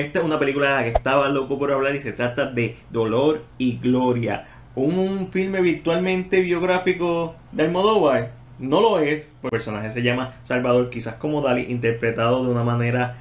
Esta es una película de la que estaba loco por hablar y se trata de Dolor y Gloria. Un filme virtualmente biográfico de Almodóvar. No lo es, el personaje se llama Salvador, quizás como Dali, interpretado de una manera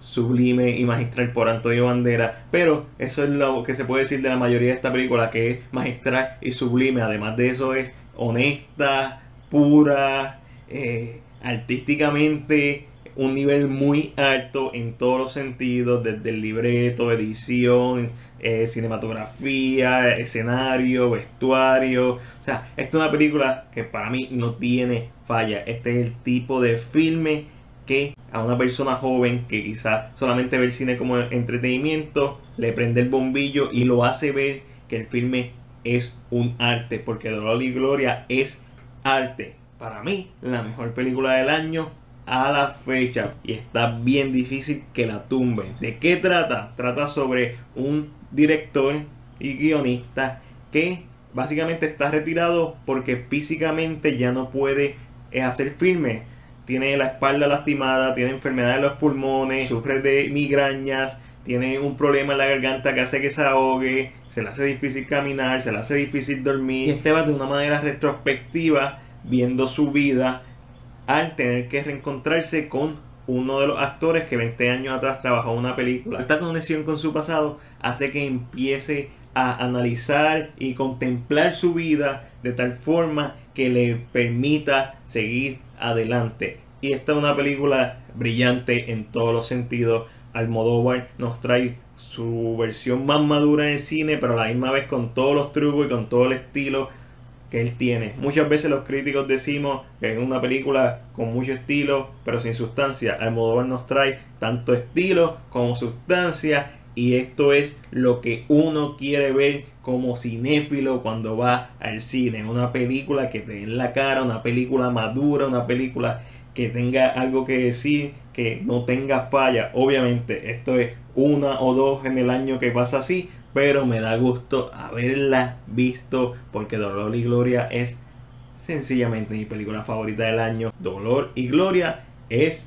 sublime y magistral por Antonio Bandera, pero eso es lo que se puede decir de la mayoría de esta película, que es magistral y sublime, además de eso es honesta, pura, eh, artísticamente un nivel muy alto en todos los sentidos, desde el libreto, edición, eh, cinematografía, escenario, vestuario. O sea, esta es una película que para mí no tiene falla. Este es el tipo de filme que a una persona joven que quizás solamente ve el cine como entretenimiento, le prende el bombillo y lo hace ver que el filme es un arte, porque Dolor y Gloria es arte. Para mí, la mejor película del año a la fecha y está bien difícil que la tumben. ¿De qué trata? Trata sobre un director y guionista que básicamente está retirado porque físicamente ya no puede eh, hacer filmes. Tiene la espalda lastimada, tiene enfermedad de los pulmones, sufre de migrañas, tiene un problema en la garganta que hace que se ahogue, se le hace difícil caminar, se le hace difícil dormir. Y este va de una manera retrospectiva viendo su vida al tener que reencontrarse con uno de los actores que 20 años atrás trabajó en una película. Esta conexión con su pasado hace que empiece a analizar y contemplar su vida de tal forma que le permita seguir adelante. Y esta es una película brillante en todos los sentidos. Almodóvar nos trae su versión más madura en cine, pero a la misma vez con todos los trucos y con todo el estilo que él tiene. Muchas veces los críticos decimos que es una película con mucho estilo, pero sin sustancia. Almodóvar nos trae tanto estilo como sustancia y esto es lo que uno quiere ver como cinéfilo cuando va al cine. Una película que te dé en la cara, una película madura, una película que tenga algo que decir, que no tenga falla. Obviamente, esto es una o dos en el año que pasa así, pero me da gusto haberla visto porque Dolor y Gloria es sencillamente mi película favorita del año. Dolor y Gloria es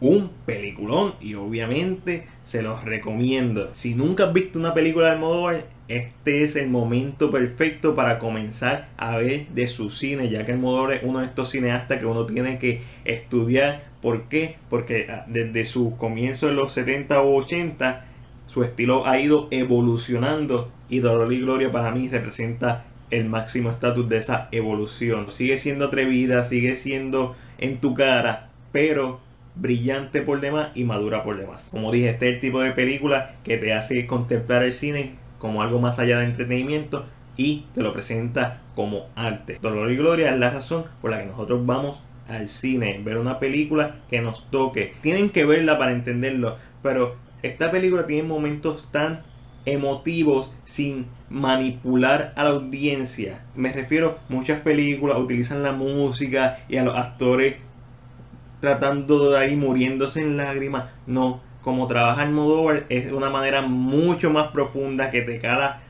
un peliculón y obviamente se los recomiendo. Si nunca has visto una película de Almodóvar, este es el momento perfecto para comenzar a ver de su cine, ya que Almodóvar es uno de estos cineastas que uno tiene que estudiar. ¿Por qué? Porque ah, desde su comienzo en los 70 o 80 su estilo ha ido evolucionando y Dolor y Gloria para mí representa el máximo estatus de esa evolución. Sigue siendo atrevida, sigue siendo en tu cara, pero brillante por demás y madura por demás. Como dije, este es el tipo de película que te hace contemplar el cine como algo más allá de entretenimiento y te lo presenta como arte. Dolor y Gloria es la razón por la que nosotros vamos al cine, ver una película que nos toque. Tienen que verla para entenderlo, pero esta película tiene momentos tan emotivos sin manipular a la audiencia. Me refiero, muchas películas utilizan la música y a los actores tratando de ahí muriéndose en lágrimas. No, como trabaja el Modóvar es de una manera mucho más profunda que te cala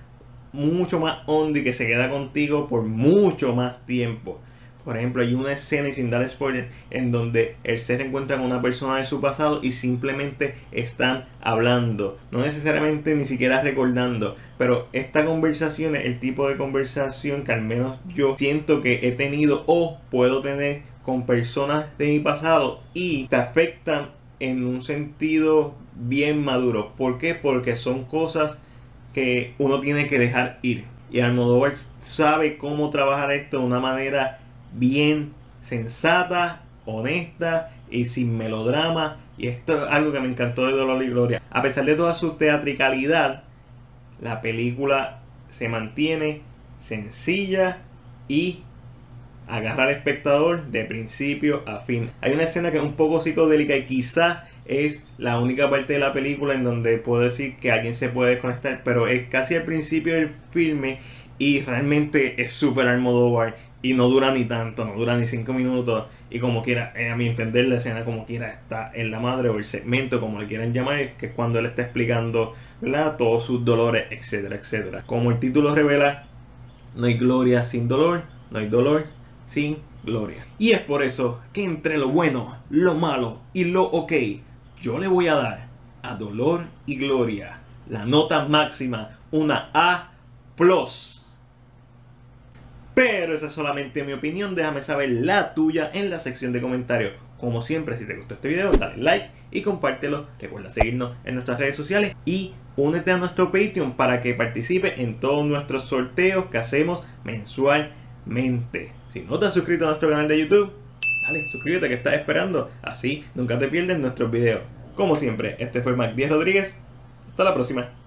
mucho más hondo y que se queda contigo por mucho más tiempo. Por ejemplo, hay una escena, y sin dar spoiler, en donde él se reencuentra con una persona de su pasado y simplemente están hablando. No necesariamente ni siquiera recordando. Pero esta conversación es el tipo de conversación que al menos yo siento que he tenido o puedo tener con personas de mi pasado y te afectan en un sentido bien maduro. ¿Por qué? Porque son cosas que uno tiene que dejar ir. Y Almodóvar sabe cómo trabajar esto de una manera bien sensata, honesta y sin melodrama. Y esto es algo que me encantó de Dolor y Gloria. A pesar de toda su teatricalidad, la película se mantiene sencilla y agarra al espectador de principio a fin. Hay una escena que es un poco psicodélica y quizás es la única parte de la película en donde puedo decir que alguien se puede desconectar, pero es casi al principio del filme y realmente es súper Almodóvar y no dura ni tanto, no dura ni cinco minutos. Y como quiera, eh, a mi entender, la escena como quiera está en la madre o el segmento, como le quieran llamar, que es cuando él está explicando ¿verdad? todos sus dolores, etcétera, etcétera. Como el título revela, no hay gloria sin dolor, no hay dolor sin gloria. Y es por eso que entre lo bueno, lo malo y lo ok, yo le voy a dar a Dolor y Gloria. La nota máxima, una A+. Pero esa es solamente mi opinión, déjame saber la tuya en la sección de comentarios. Como siempre, si te gustó este video, dale like y compártelo. Recuerda seguirnos en nuestras redes sociales y únete a nuestro Patreon para que participe en todos nuestros sorteos que hacemos mensualmente. Si no te has suscrito a nuestro canal de YouTube, dale, suscríbete que estás esperando. Así nunca te pierdes nuestros videos. Como siempre, este fue Mac Díaz Rodríguez. Hasta la próxima.